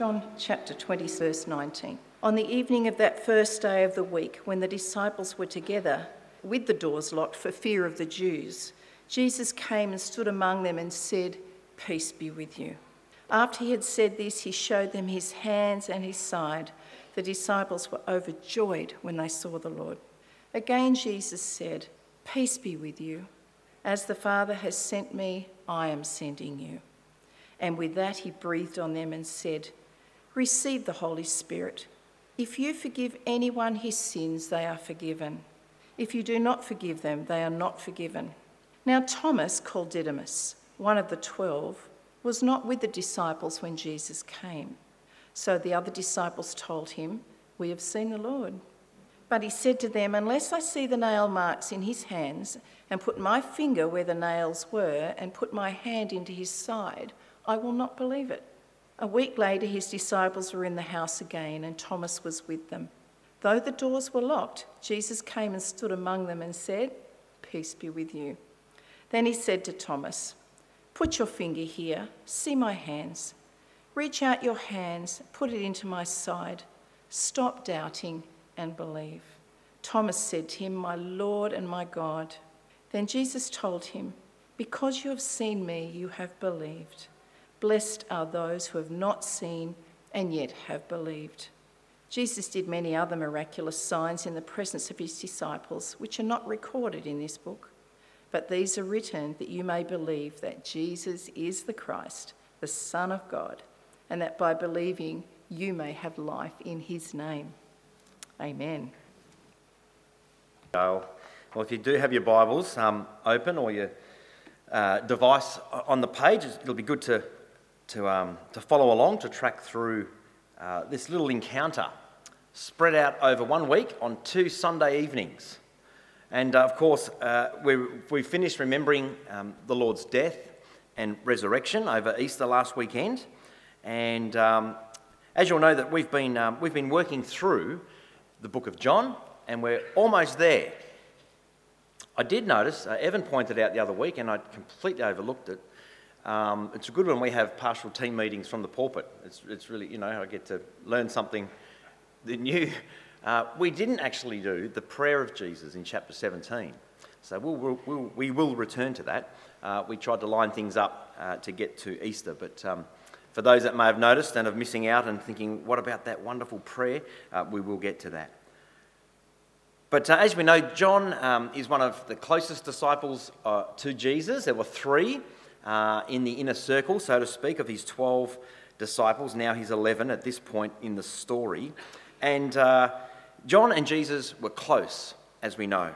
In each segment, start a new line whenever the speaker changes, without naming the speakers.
John chapter 20, verse 19. On the evening of that first day of the week, when the disciples were together, with the doors locked for fear of the Jews, Jesus came and stood among them and said, Peace be with you. After he had said this, he showed them his hands and his side. The disciples were overjoyed when they saw the Lord. Again, Jesus said, Peace be with you. As the Father has sent me, I am sending you. And with that, he breathed on them and said, Receive the Holy Spirit. If you forgive anyone his sins, they are forgiven. If you do not forgive them, they are not forgiven. Now, Thomas, called Didymus, one of the twelve, was not with the disciples when Jesus came. So the other disciples told him, We have seen the Lord. But he said to them, Unless I see the nail marks in his hands, and put my finger where the nails were, and put my hand into his side, I will not believe it. A week later, his disciples were in the house again, and Thomas was with them. Though the doors were locked, Jesus came and stood among them and said, Peace be with you. Then he said to Thomas, Put your finger here, see my hands. Reach out your hands, put it into my side. Stop doubting and believe. Thomas said to him, My Lord and my God. Then Jesus told him, Because you have seen me, you have believed. Blessed are those who have not seen and yet have believed. Jesus did many other miraculous signs in the presence of his disciples, which are not recorded in this book. But these are written that you may believe that Jesus is the Christ, the Son of God, and that by believing you may have life in his name. Amen.
Well, if you do have your Bibles um, open or your uh, device on the page, it'll be good to, to, um, to follow along, to track through uh, this little encounter spread out over one week on two Sunday evenings. And uh, of course, uh, we, we finished remembering um, the Lord's death and resurrection over Easter last weekend. And um, as you'll know, that we've been, um, we've been working through the book of John, and we're almost there. I did notice, uh, Evan pointed out the other week, and I completely overlooked it. Um, it's good when we have partial team meetings from the pulpit. It's, it's really, you know, I get to learn something new. Uh, we didn't actually do the prayer of Jesus in chapter 17. So we'll, we'll, we will return to that. Uh, we tried to line things up uh, to get to Easter, but um, for those that may have noticed and are missing out and thinking, what about that wonderful prayer? Uh, we will get to that. But uh, as we know, John um, is one of the closest disciples uh, to Jesus. There were three in the inner circle, so to speak, of his 12 disciples. Now he's 11 at this point in the story. And John and Jesus were close, as we know.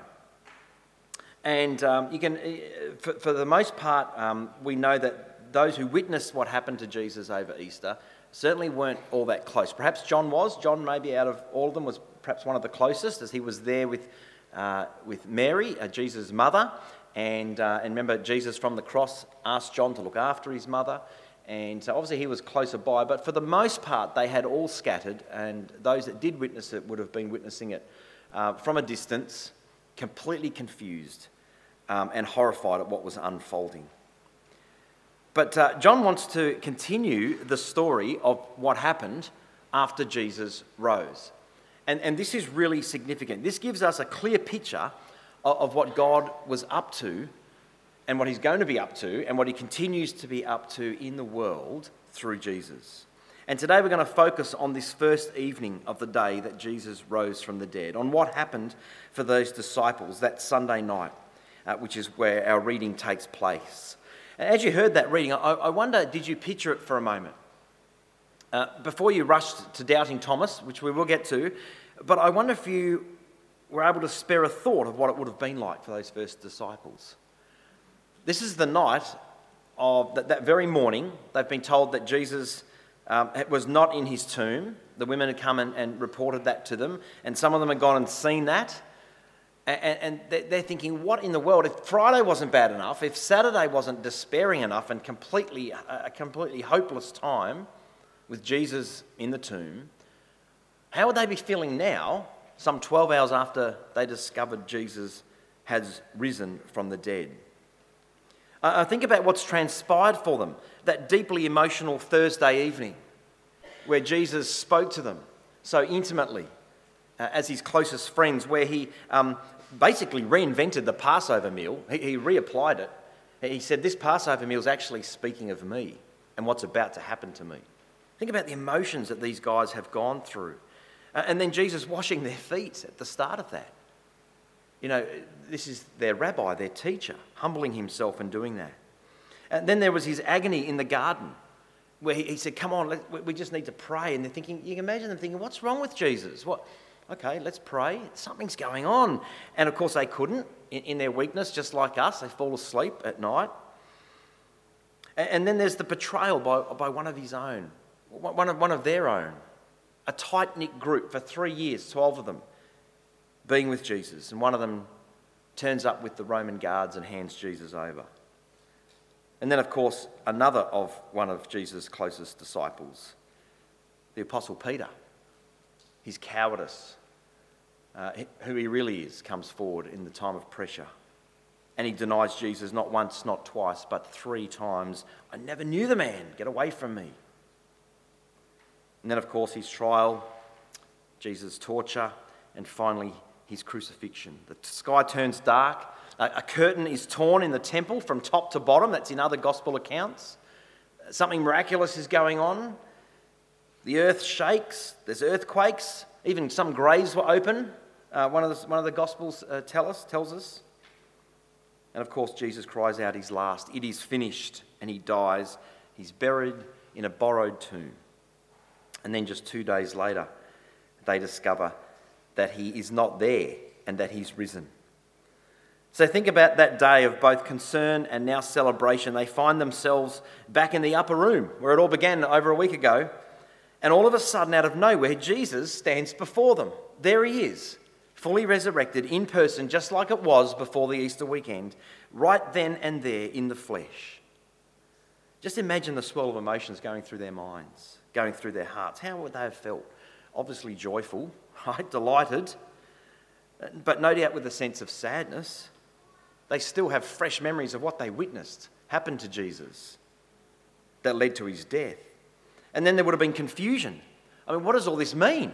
And um, you can, eh, for, for, the most part, um, we know that those who witnessed what happened to Jesus over Easter certainly weren't all that close. Perhaps John was. John, maybe out of all of them, was perhaps one of the closest, as he was there with, uh, with Mary, uh, Jesus' mother. And, uh, and remember, Jesus from the cross asked John to look after his mother. And so obviously he was closer by, but for the most part, they had all scattered, and those that did witness it would have been witnessing it uh, from a distance, completely confused um, and horrified at what was unfolding. But uh, John wants to continue the story of what happened after Jesus rose. And, and this is really significant. This gives us a clear picture of, what God was up to and what he's going to be up to and what he continues to be up to in the world through Jesus. And today we're going to focus on this first evening of the day that Jesus rose from the dead, on what happened for those disciples that Sunday night, uh, which is where our reading takes place. And as you heard that reading, I, I wonder did you picture it for a moment? Uh, before you rushed to doubting Thomas, which we will get to, but I wonder if you were able to spare a thought of what it would have been like for those first disciples. This is the night of that, that very morning. They've been told that Jesus um, was not in his tomb. The women had come and, and, reported that to them, and some of them had gone and seen that. And, and they're thinking, what in the world? If Friday wasn't bad enough, if Saturday wasn't despairing enough and completely, a completely hopeless time with Jesus in the tomb, how would they be feeling now, some 12 hours after they discovered Jesus has risen from the dead? Think about what's transpired for them that deeply emotional Thursday evening. where Jesus spoke to them so intimately uh, as his closest friends, where he um, basically reinvented the Passover meal. He, he reapplied it. He said, This Passover meal is actually speaking of me and what's about to happen to me. Think about the emotions that these guys have gone through. And then Jesus washing their feet at the start of that. You know, this is their rabbi, their teacher, humbling himself and doing that. And then there was his agony in the garden, where he, said, Come on, we just need to pray. And they're thinking, you can imagine them thinking, What's wrong with Jesus? What? Okay, let's pray. Something's going on. And of course, they couldn't in, in their weakness, just like us. They fall asleep at night. And, and then there's the betrayal by, by one of his own, one of, one of their own. A tight knit group for three years, 12 of them, being with Jesus. And one of them turns up with the Roman guards and hands Jesus over. And then, of course, another of one of Jesus' closest disciples, the Apostle Peter. His cowardice, uh, who he really is, comes forward in the time of pressure. And he denies Jesus not once, not twice, but three times. I never knew the man. Get away from me. And then, of course, his trial, Jesus' torture, and finally, his crucifixion. The sky turns dark. A curtain is torn in the temple from top to bottom. That's in other gospel accounts. Something miraculous is going on. The earth shakes. There's earthquakes. Even some graves were open. Uh, one, of the, one of the Gospels uh, tell us, tells us. And of course, Jesus cries out his last, It is finished, and he dies. He's buried in a borrowed tomb. And then just two days later, they discover that he is not there and that he's risen. So think about that day of both concern and now celebration. They find themselves back in the upper room where it all began over a week ago. And all of a sudden, out of nowhere, Jesus stands before them. There he is, fully resurrected in person, just like it was before the Easter weekend, right then and there in the flesh. Just imagine the swirl of emotions going through their minds, going through their hearts. How would they have felt? Obviously joyful, right? Delighted, but no doubt with a sense of sadness. They still have fresh memories of what they witnessed happen to Jesus that led to his death. And then there would have been confusion. I mean, what does all this mean?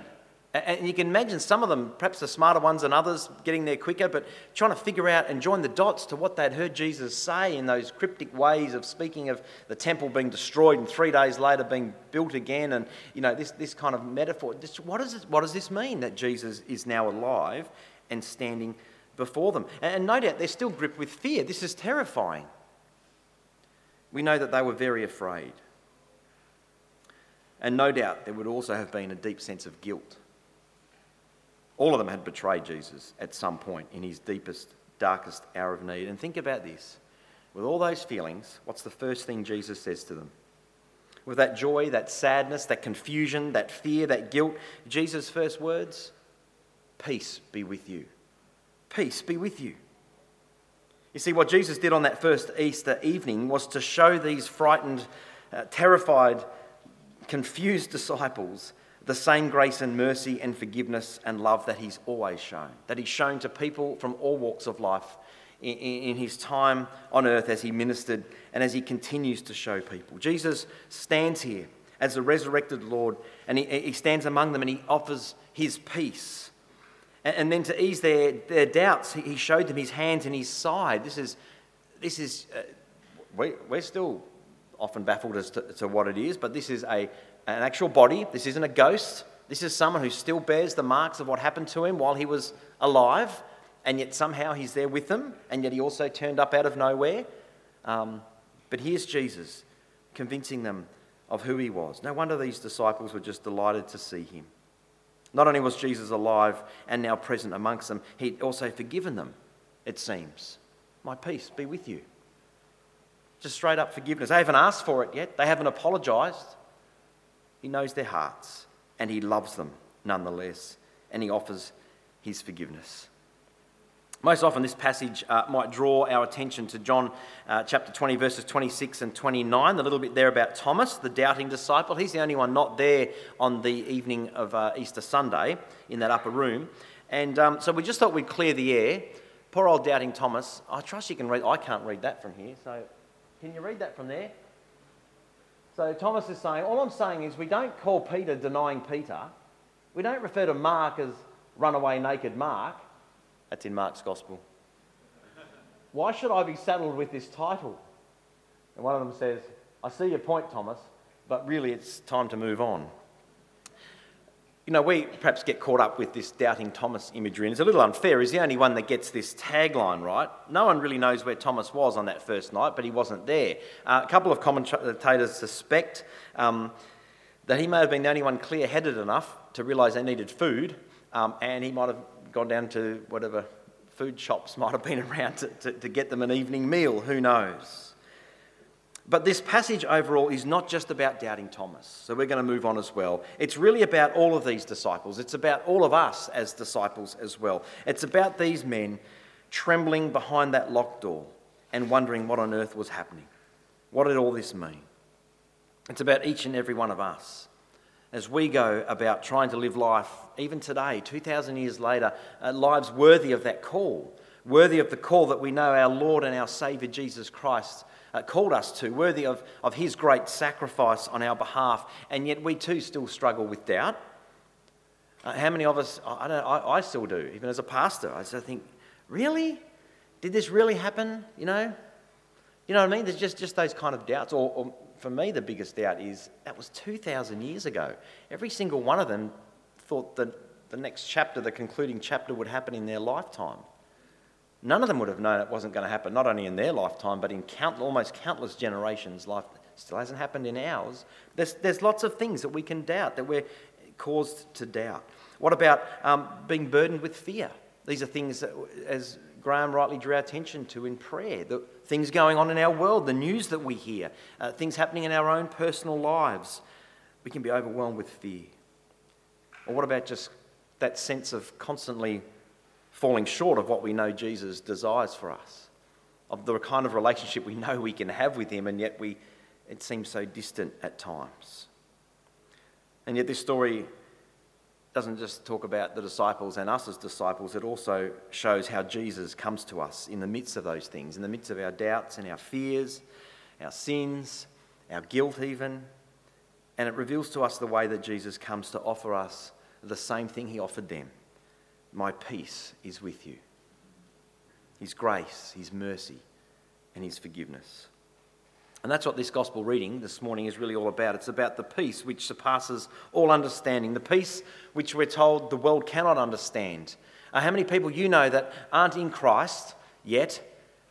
And you can imagine some of them, perhaps the smarter ones than others, getting there quicker, but trying to figure out and join the dots to what they'd heard Jesus say in those cryptic ways of speaking of the temple being destroyed and three days later being built again, and you know this, this kind of metaphor. This, what, does what does this mean that Jesus is now alive and standing before them? And no doubt they're still gripped with fear. This is terrifying. We know that they were very afraid. And no doubt there would also have been a deep sense of guilt. All of them had betrayed Jesus at some point in his deepest, darkest hour of need. And think about this with all those feelings, what's the first thing Jesus says to them? With that joy, that sadness, that confusion, that fear, that guilt, Jesus' first words Peace be with you. Peace be with you. You see, what Jesus did on that first Easter evening was to show these frightened, uh, terrified, confused disciples the same grace and mercy and forgiveness and love that he's always shown, that he's shown to people from all walks of life in, in, his time on earth as he ministered and as he continues to show people. Jesus stands here as the resurrected Lord and he, he stands among them and he offers his peace. And, and then to ease their, their doubts, he, showed them his hands and his side. This is, this is uh, we, we're still often baffled as to, to what it is, but this is a, an actual body. This isn't a ghost. This is someone who still bears the marks of what happened to him while he was alive, and yet somehow he's there with them, and yet he also turned up out of nowhere. Um, but here's Jesus convincing them of who he was. No wonder these disciples were just delighted to see him. Not only was Jesus alive and now present amongst them, he'd also forgiven them, it seems. My peace be with you. Just straight up forgiveness. They haven't asked for it yet, they haven't apologized. He knows their hearts and He loves them nonetheless, and He offers His forgiveness. Most often, this passage uh, might draw our attention to John uh, chapter 20, verses 26 and 29, the little bit there about Thomas, the doubting disciple. He's the only one not there on the evening of uh, Easter Sunday in that upper room. And um, so we just thought we'd clear the air. Poor old doubting Thomas. I trust you can read. I can't read that from here. So can you read that from there? So Thomas is saying, all I'm saying is we don't call Peter denying Peter. We don't refer to Mark as runaway naked Mark. That's in Mark's gospel. Why should I be saddled with this title? And one of them says, I see your point, Thomas, but really it's time to move on. You know, we perhaps get caught up with this doubting Thomas imagery, and it's a little unfair. He's the only one that gets this tagline right. No one really knows where Thomas was on that first night, but he wasn't there. Uh, a couple of commentators suspect um, that he may have been the only one clear headed enough to realise they needed food, um, and he might have gone down to whatever food shops might have been around to, to, to get them an evening meal. Who knows? But this passage overall is not just about doubting Thomas. So we're going to move on as well. It's really about all of these disciples. It's about all of us as disciples as well. It's about these men trembling behind that locked door and wondering what on earth was happening. What did all this mean? It's about each and every one of us as we go about trying to live life, even today, 2,000 years later, uh, lives worthy of that call, worthy of the call that we know our Lord and our Saviour Jesus Christ uh, called us to, worthy of, of his great sacrifice on our behalf, and yet we too still struggle with doubt. Uh, how many of us, I, don't, I, I still do, even as a pastor, I still think, really? Did this really happen? You know? You know what I mean? There's just, just those kind of doubts. Or, or for me, the biggest doubt is that was 2,000 years ago. Every single one of them thought that the next chapter, the concluding chapter, would happen in their lifetime. None of them would have known it wasn't going to happen, not only in their lifetime, but in count, almost countless generations. Life still hasn't happened in ours. There's, there's lots of things that we can doubt, that we're caused to doubt. What about um, being burdened with fear? These are things that, as Graham rightly drew our attention to in prayer, the things going on in our world, the news that we hear, uh, things happening in our own personal lives. We can be overwhelmed with fear. Or what about just that sense of constantly falling short of what we know Jesus desires for us, of the kind of relationship we know we can have with Him, and yet we, it seems so distant at times. And yet, this story doesn't just talk about the disciples and us as disciples, it also shows how Jesus comes to us in the midst of those things, in the midst of our doubts and our fears, our sins, our guilt, even. And it reveals to us the way that Jesus comes to offer us the same thing he offered them my peace is with you. His grace, His mercy, and His forgiveness. And that's what this gospel reading this morning is really all about. It's about the peace which surpasses all understanding, the peace which we're told the world cannot understand. Uh, how many people you know that aren't in Christ yet?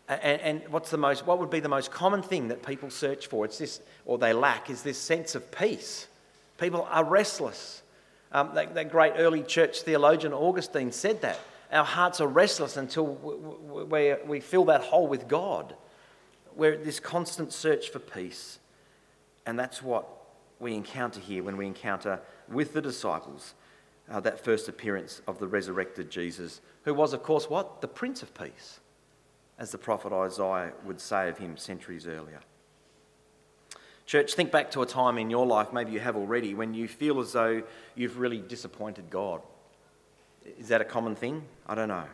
And, and, what's the most, what would be the most common thing that people search for? It's this, or they lack, is this sense of peace. People are restless. Um, that, that great early church theologian Augustine said that. Our hearts are restless until we, we, we fill that hole with God. We're this constant search for peace. And that's what we encounter here when we encounter with the disciples uh, that first appearance of the resurrected Jesus, who was, of course, what? The Prince of Peace, as the prophet Isaiah would say of him centuries earlier. Church, think back to a time in your life, maybe you have already, when you feel as though you've really disappointed God. Is that a common thing? I don't know.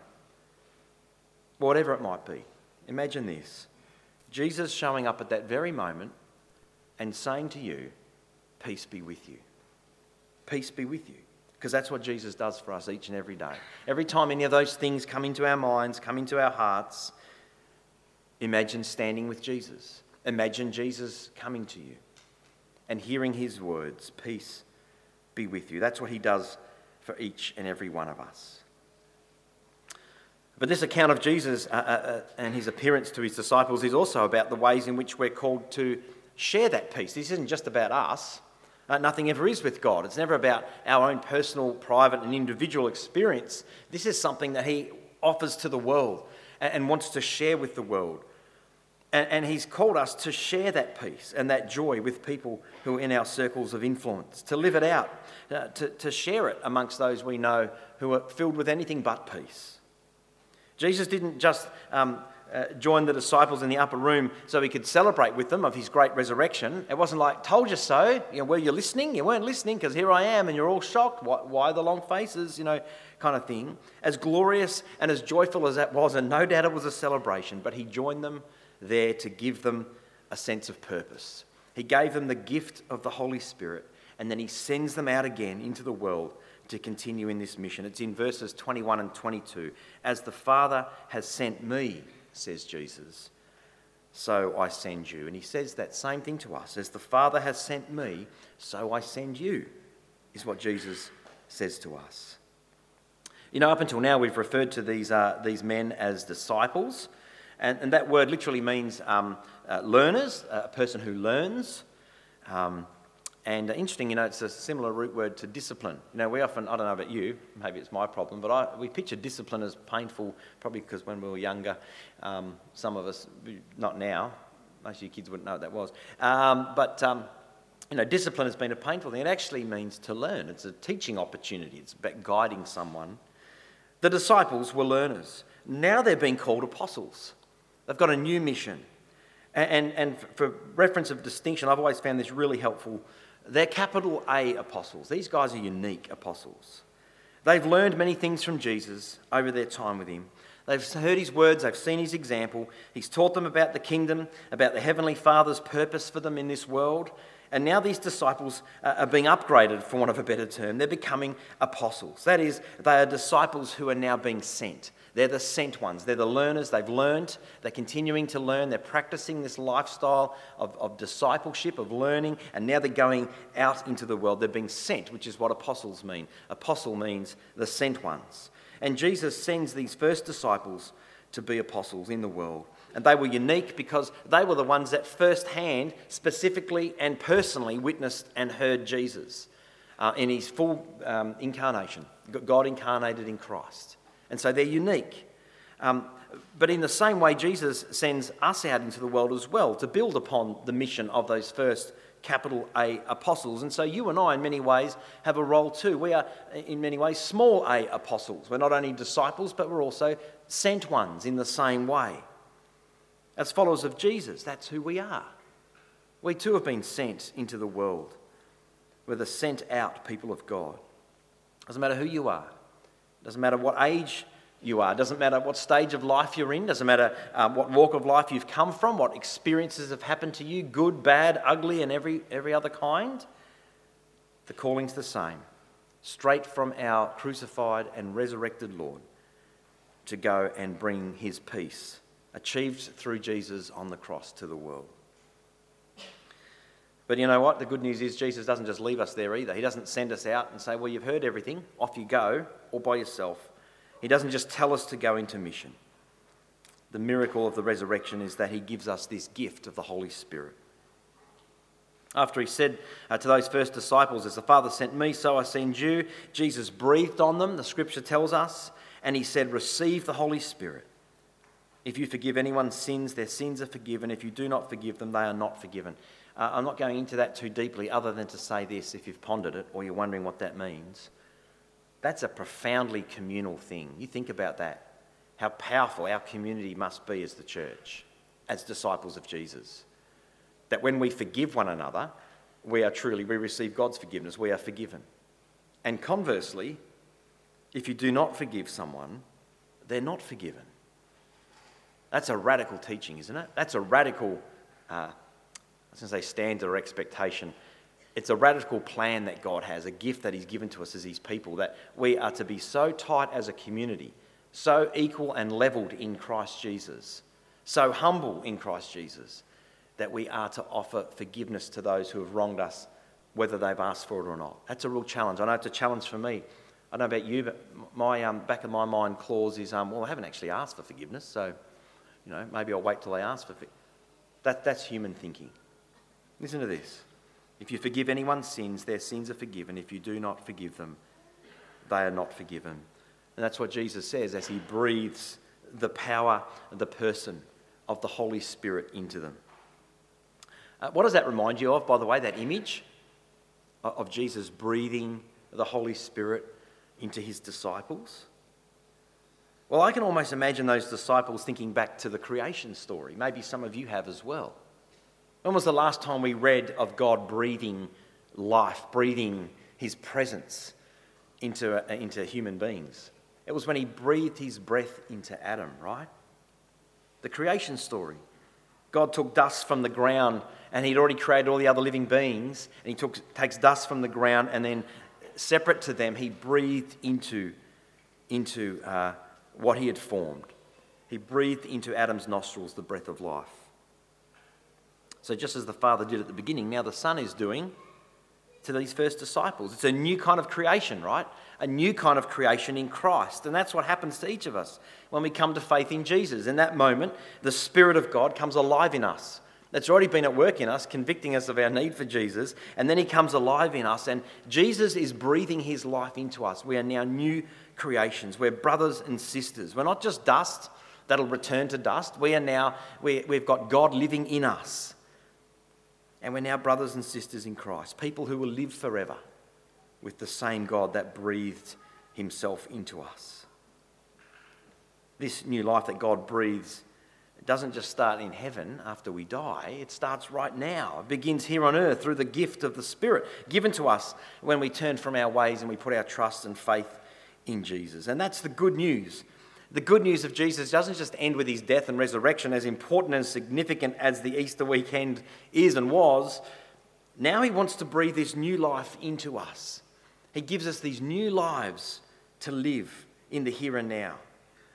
Whatever it might be, imagine this Jesus showing up at that very moment and saying to you, Peace be with you. Peace be with you. Because that's what Jesus does for us each and every day. Every time any of those things come into our minds, come into our hearts, imagine standing with Jesus Imagine Jesus coming to you and hearing his words, Peace be with you. That's what he does for each and every one of us. But this account of Jesus uh, uh, uh, and his appearance to his disciples is also about the ways in which we're called to share that peace. This isn't just about us. Uh, nothing ever is with God. It's never about our own personal, private, and individual experience. This is something that he offers to the world and, and wants to share with the world. And, and He's called us to share that peace and that joy with people who are in our circles of influence, to live it out, uh, to, to share it amongst those we know who are filled with anything but peace. Jesus didn't just um, uh, join the disciples in the upper room so he could celebrate with them of his great resurrection. It wasn't like, told you so. You know, were you listening? You weren't listening because here I am and you're all shocked. Why, why, the long faces? You know, kind of thing. As glorious and as joyful as that was, and no doubt it was a celebration, but he joined them there to give them a sense of purpose. He gave them the gift of the Holy Spirit, and then he sends them out again into the world to continue in this mission. It's in verses 21 and 22. As the Father has sent me, says Jesus, so I send you. And he says that same thing to us. As the Father has sent me, so I send you, is what Jesus says to us. You know, up until now, we've referred to these, uh, these men as disciples. And, and that word literally means um, uh, learners, a person who learns. Um, and uh, interesting, you know, it's a similar root word to discipline. You know, we often, I don't know about you, maybe it's my problem, but I, we picture discipline as painful, probably because when we were younger, um, some of us, not now, most of you kids wouldn't know what that was. Um, but, um, you know, discipline has been a painful thing. It actually means to learn, it's a teaching opportunity, it's about guiding someone. The disciples were learners. Now they're being called apostles. They've got a new mission. And, and, and for reference of distinction, I've always found this really helpful. They're capital A apostles. These guys are unique apostles. They've learned many things from Jesus over their time with him. They've heard his words, they've seen his example. He's taught them about the kingdom, about the Heavenly Father's purpose for them in this world. And now these disciples are being upgraded, for want of a better term. They're becoming apostles. That is, they are disciples who are now being sent. They're the sent ones. They're the learners. They've learned. They're continuing to learn. They're practicing this lifestyle of, of discipleship, of learning, and now they're going out into the world. They're being sent, which is what apostles mean. Apostle means the sent ones. And Jesus sends these first disciples to be apostles in the world. And they were unique because they were the ones that firsthand, specifically and personally witnessed and heard Jesus uh, in his full um, incarnation, God incarnated in Christ. And so they're unique. Um, but in the same way, Jesus sends us out into the world as well to build upon the mission of those first capital A apostles. And so you and I, in many ways, have a role too. We are, in many ways, small a apostles. We're not only disciples, but we're also sent ones in the same way. As followers of Jesus, that's who we are. We too have been sent into the world. We're the sent out people of God. Doesn't matter who you are, doesn't matter what age you are, doesn't matter what stage of life you're in, doesn't matter um, what walk of life you've come from, what experiences have happened to you good, bad, ugly, and every, every other kind. The calling's the same straight from our crucified and resurrected Lord to go and bring his peace, achieved through Jesus on the cross to the world. But you know what? The good news is Jesus doesn't just leave us there either. He doesn't send us out and say, Well, you've heard everything, off you go, all by yourself. He doesn't just tell us to go into mission. The miracle of the resurrection is that He gives us this gift of the Holy Spirit. After he said uh, to those first disciples, As the Father sent me, so I send you, Jesus breathed on them, the scripture tells us, and he said, Receive the Holy Spirit. If you forgive anyone's sins, their sins are forgiven. If you do not forgive them, they are not forgiven. Uh, I'm not going into that too deeply, other than to say this if you've pondered it or you're wondering what that means. That's a profoundly communal thing. You think about that. How powerful our community must be as the church, as disciples of Jesus. That when we forgive one another, we are truly, we receive God's forgiveness, we are forgiven. And conversely, if you do not forgive someone, they're not forgiven. That's a radical teaching, isn't it? That's a radical uh, was going to say standard or expectation. It's a radical plan that God has, a gift that He's given to us as His people, that we are to be so tight as a community, so equal and levelled in Christ Jesus, so humble in Christ Jesus, that we are to offer forgiveness to those who have wronged us, whether they've asked for it or not. That's a real challenge. I know it's a challenge for me. I don't know about you, but my um, back of my mind clause is, um, well, I haven't actually asked for forgiveness, so you know maybe I'll wait till they ask for. forgiveness. that that's human thinking. Listen to this. If you forgive anyone's sins, their sins are forgiven. If you do not forgive them, they are not forgiven. And that's what Jesus says as he breathes the power, the person of the Holy Spirit into them. Uh, what does that remind you of, by the way, that image of Jesus breathing the Holy Spirit into his disciples? Well, I can almost imagine those disciples thinking back to the creation story. Maybe some of you have as well. When was the last time we read of God breathing life, breathing his presence into, uh, into human beings? It was when he breathed his breath into Adam, right? The creation story. God took dust from the ground and he'd already created all the other living beings, and he took, takes dust from the ground and then, separate to them, he breathed into, into uh, what he had formed. He breathed into Adam's nostrils the breath of life. So, just as the Father did at the beginning, now the Son is doing to these first disciples. It's a new kind of creation, right? A new kind of creation in Christ. And that's what happens to each of us when we come to faith in Jesus. In that moment, the Spirit of God comes alive in us that's already been at work in us, convicting us of our need for Jesus. And then he comes alive in us, and Jesus is breathing his life into us. We are now new creations. We're brothers and sisters. We're not just dust that'll return to dust. We are now, we, we've got God living in us. And we're now brothers and sisters in Christ, people who will live forever with the same God that breathed himself into us. This new life that God breathes doesn't just start in heaven after we die, it starts right now. It begins here on earth through the gift of the Spirit given to us when we turn from our ways and we put our trust and faith in Jesus. And that's the good news. The good news of Jesus doesn't just end with his death and resurrection, as important and significant as the Easter weekend is and was. Now he wants to breathe this new life into us. He gives us these new lives to live in the here and now.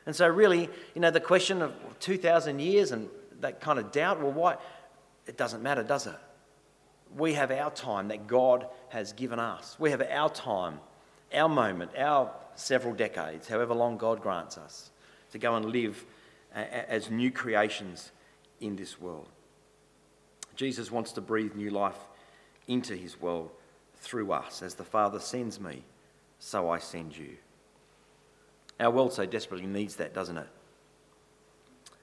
And so, really, you know, the question of 2,000 years and that kind of doubt, well, why? It doesn't matter, does it? We have our time that God has given us. We have our time, our moment, our several decades, however long God grants us, to go and live as new creations in this world. Jesus wants to breathe new life into his world through us. As the Father sends me, so I send you. Our world so desperately needs that, doesn't it?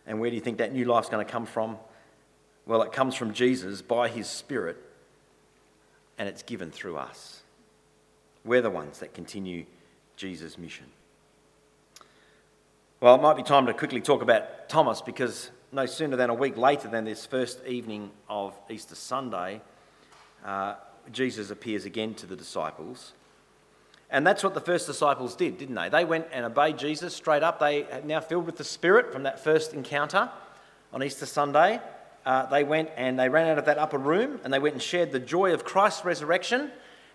And where do you think that new life's going to come from? Well, it comes from Jesus by his Spirit, and it's given through us. We're the ones that continue Jesus' mission. Well, it might be time to quickly talk about Thomas because no sooner than a week later than this first evening of Easter Sunday, uh, Jesus appears again to the disciples. And that's what the first disciples did, didn't they? They went and obeyed Jesus straight up. They now filled with the Spirit from that first encounter on Easter Sunday. Uh, they went and they ran out of that upper room and they went and shared the joy of Christ's resurrection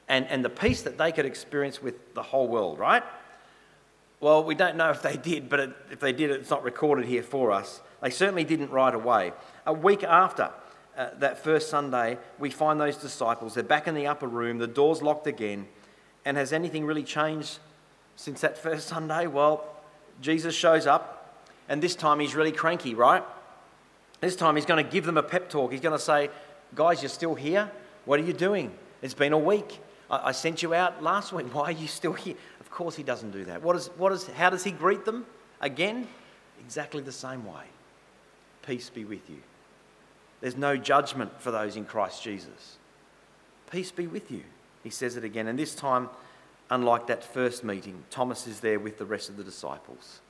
and, and the peace that they could experience with the whole world, right? Well, we don't know if they did, but it, if they did, it's not recorded here for us. They certainly didn't right away. A week after uh, that first Sunday, we find those disciples. They're back in the upper room, the door's locked again and has anything really changed since that first Sunday? Well, Jesus shows up, and this time he's really cranky, right? This time he's going to give them a pep talk. He's going to say, Guys, you're still here? What are you doing? It's been a week. I, sent you out last week. Why are you still here? Of course, he doesn't do that. What is, what is, how does he greet them? Again, exactly the same way. Peace be with you. There's no judgment for those in Christ Jesus. Peace be with you. He says it again. And this time, unlike that first meeting, Thomas is there with the rest of the disciples.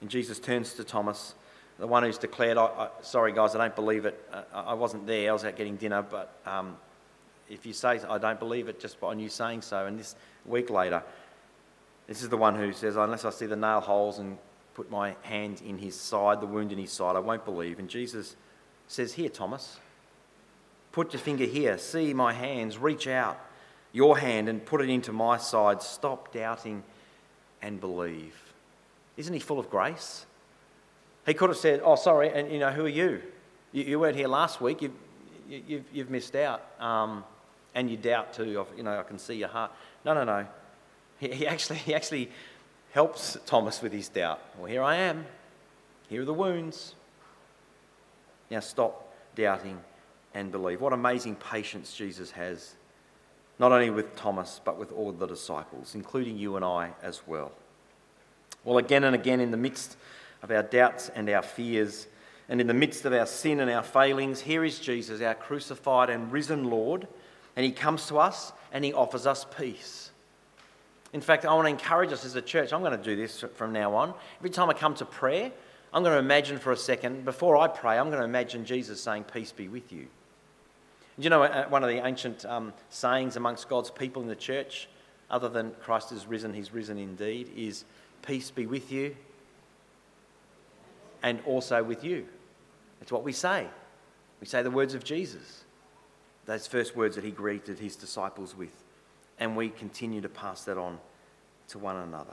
And Jesus turns to Thomas, the one who's declared, I, I, Sorry, guys, I don't believe it. I, I, wasn't there. I was out getting dinner. But um, if you say I don't believe it just on you saying so, and this week later, this is the one who says, Unless I see the nail holes and put my hand in his side, the wound in his side, I won't believe. And Jesus says, Here, Thomas, put your finger here. See my hands. Reach out your hand and put it into my side. Stop doubting and believe. Isn't he full of grace? He could have said, Oh, sorry, and you know, who are you? You, you weren't here last week. You've, you've, you've missed out. Um, and you doubt too. You know, I can see your heart. No, no, no. He, actually, he actually helps Thomas with his doubt. Well, here I am. Here are the wounds. Now stop doubting and believe. What amazing patience Jesus has not only with Thomas, but with all the disciples, including you and I as well. Well, again and again, in the midst of our doubts and our fears, and in the midst of our sin and our failings, here is Jesus, our crucified and risen Lord, and He comes to us and He offers us peace. In fact, I want to encourage us as a church. I'm going to do this from now on. Every time I come to prayer, I'm going to imagine for a second, before I pray, I'm going to imagine Jesus saying, Peace be with you. Do you know uh, one of the ancient um, sayings amongst God's people in the church, other than Christ is risen, he's risen indeed, is peace be with you and also with you. It's what we say. We say the words of Jesus, those first words that he greeted his disciples with. And we continue to pass that on to one another.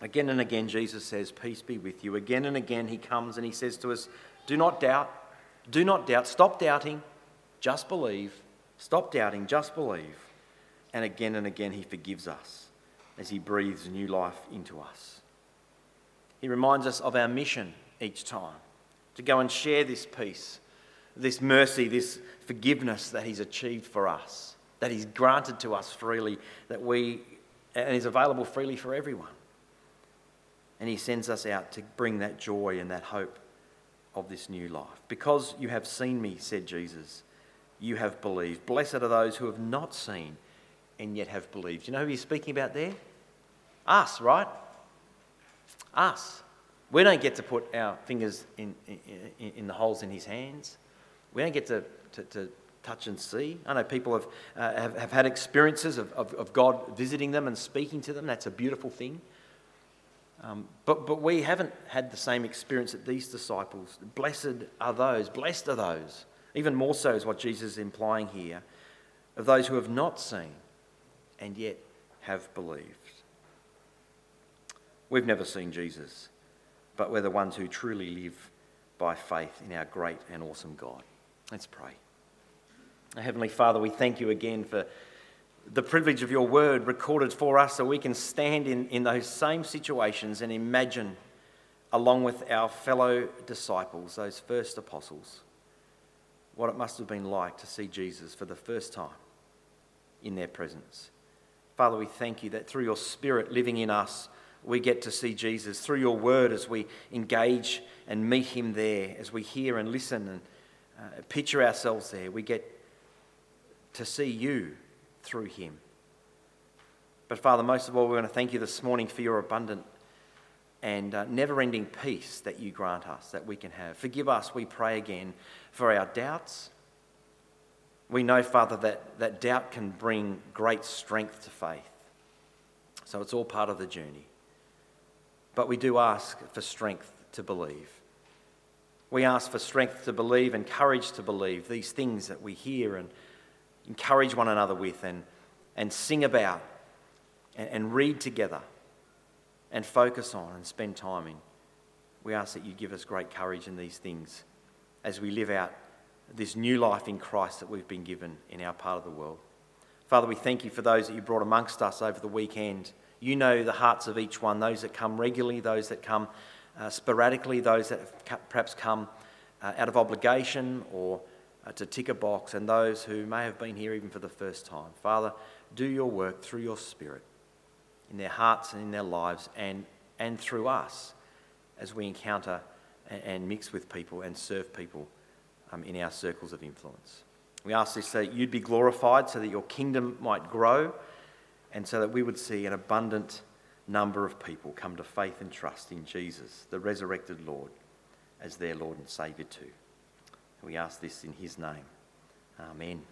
Again and again, Jesus says, Peace be with you. Again and again, he comes and he says to us, Do not doubt. Do not doubt. Stop doubting. Just believe. Stop doubting. Just believe. And again and again, he forgives us as he breathes new life into us. He reminds us of our mission each time to go and share this peace, this mercy, this forgiveness that he's achieved for us, that he's granted to us freely, that we and is available freely for everyone. And he sends us out to bring that joy and that hope of this new life. Because you have seen me, said Jesus, you have believed. Blessed are those who have not seen and yet have believed. You know who he's speaking about there? Us, right? Us. We don't get to put our fingers in, in, in the holes in his hands. We don't get to, to, to touch and see. I know people have, uh, have, have, had experiences of, of, of, God visiting them and speaking to them. That's a beautiful thing. Um, but, but we haven't had the same experience that these disciples. Blessed are those, blessed are those. Even more so is what Jesus is implying here of those who have not seen and yet have believed. We've never seen Jesus, but we're the ones who truly live by faith in our great and awesome God. Let's pray. Heavenly Father, we thank you again for the privilege of your word recorded for us so we can stand in, in those same situations and imagine, along with our fellow disciples, those first apostles, what it must have been like to see Jesus for the first time in their presence. Father, we thank you that through your Spirit living in us, we get to see Jesus. Through your word, as we engage and meet him there, as we hear and listen and uh, picture ourselves there, we get to see you through him. But Father, most of all, we want to thank you this morning for your abundant and uh, never ending peace that you grant us, that we can have. Forgive us, we pray again, for our doubts. We know, Father, that, that doubt can bring great strength to faith. So it's all part of the journey. But we do ask for strength to believe. We ask for strength to believe and courage to believe these things that we hear and encourage one another with and, and sing about and, and read together and focus on and spend time in. We ask that you give us great courage in these things as we live out this new life in Christ that we've been given in our part of the world. Father, we thank you for those that you brought amongst us over the weekend. You know the hearts of each one, those that come regularly, those that come sporadically, those that perhaps come uh, out of obligation or uh, to tick a box, and those who may have been here even for the first time. Father, do your work through your Spirit in their hearts and in their lives and, and through us as we encounter and, and mix with people and serve people um, in our circles of influence. We ask this so that you'd be glorified, so that your kingdom might grow, and so that we would see an abundant number of people come to faith and trust in Jesus, the resurrected Lord, as their Lord and Saviour too. We ask this in his name. Amen.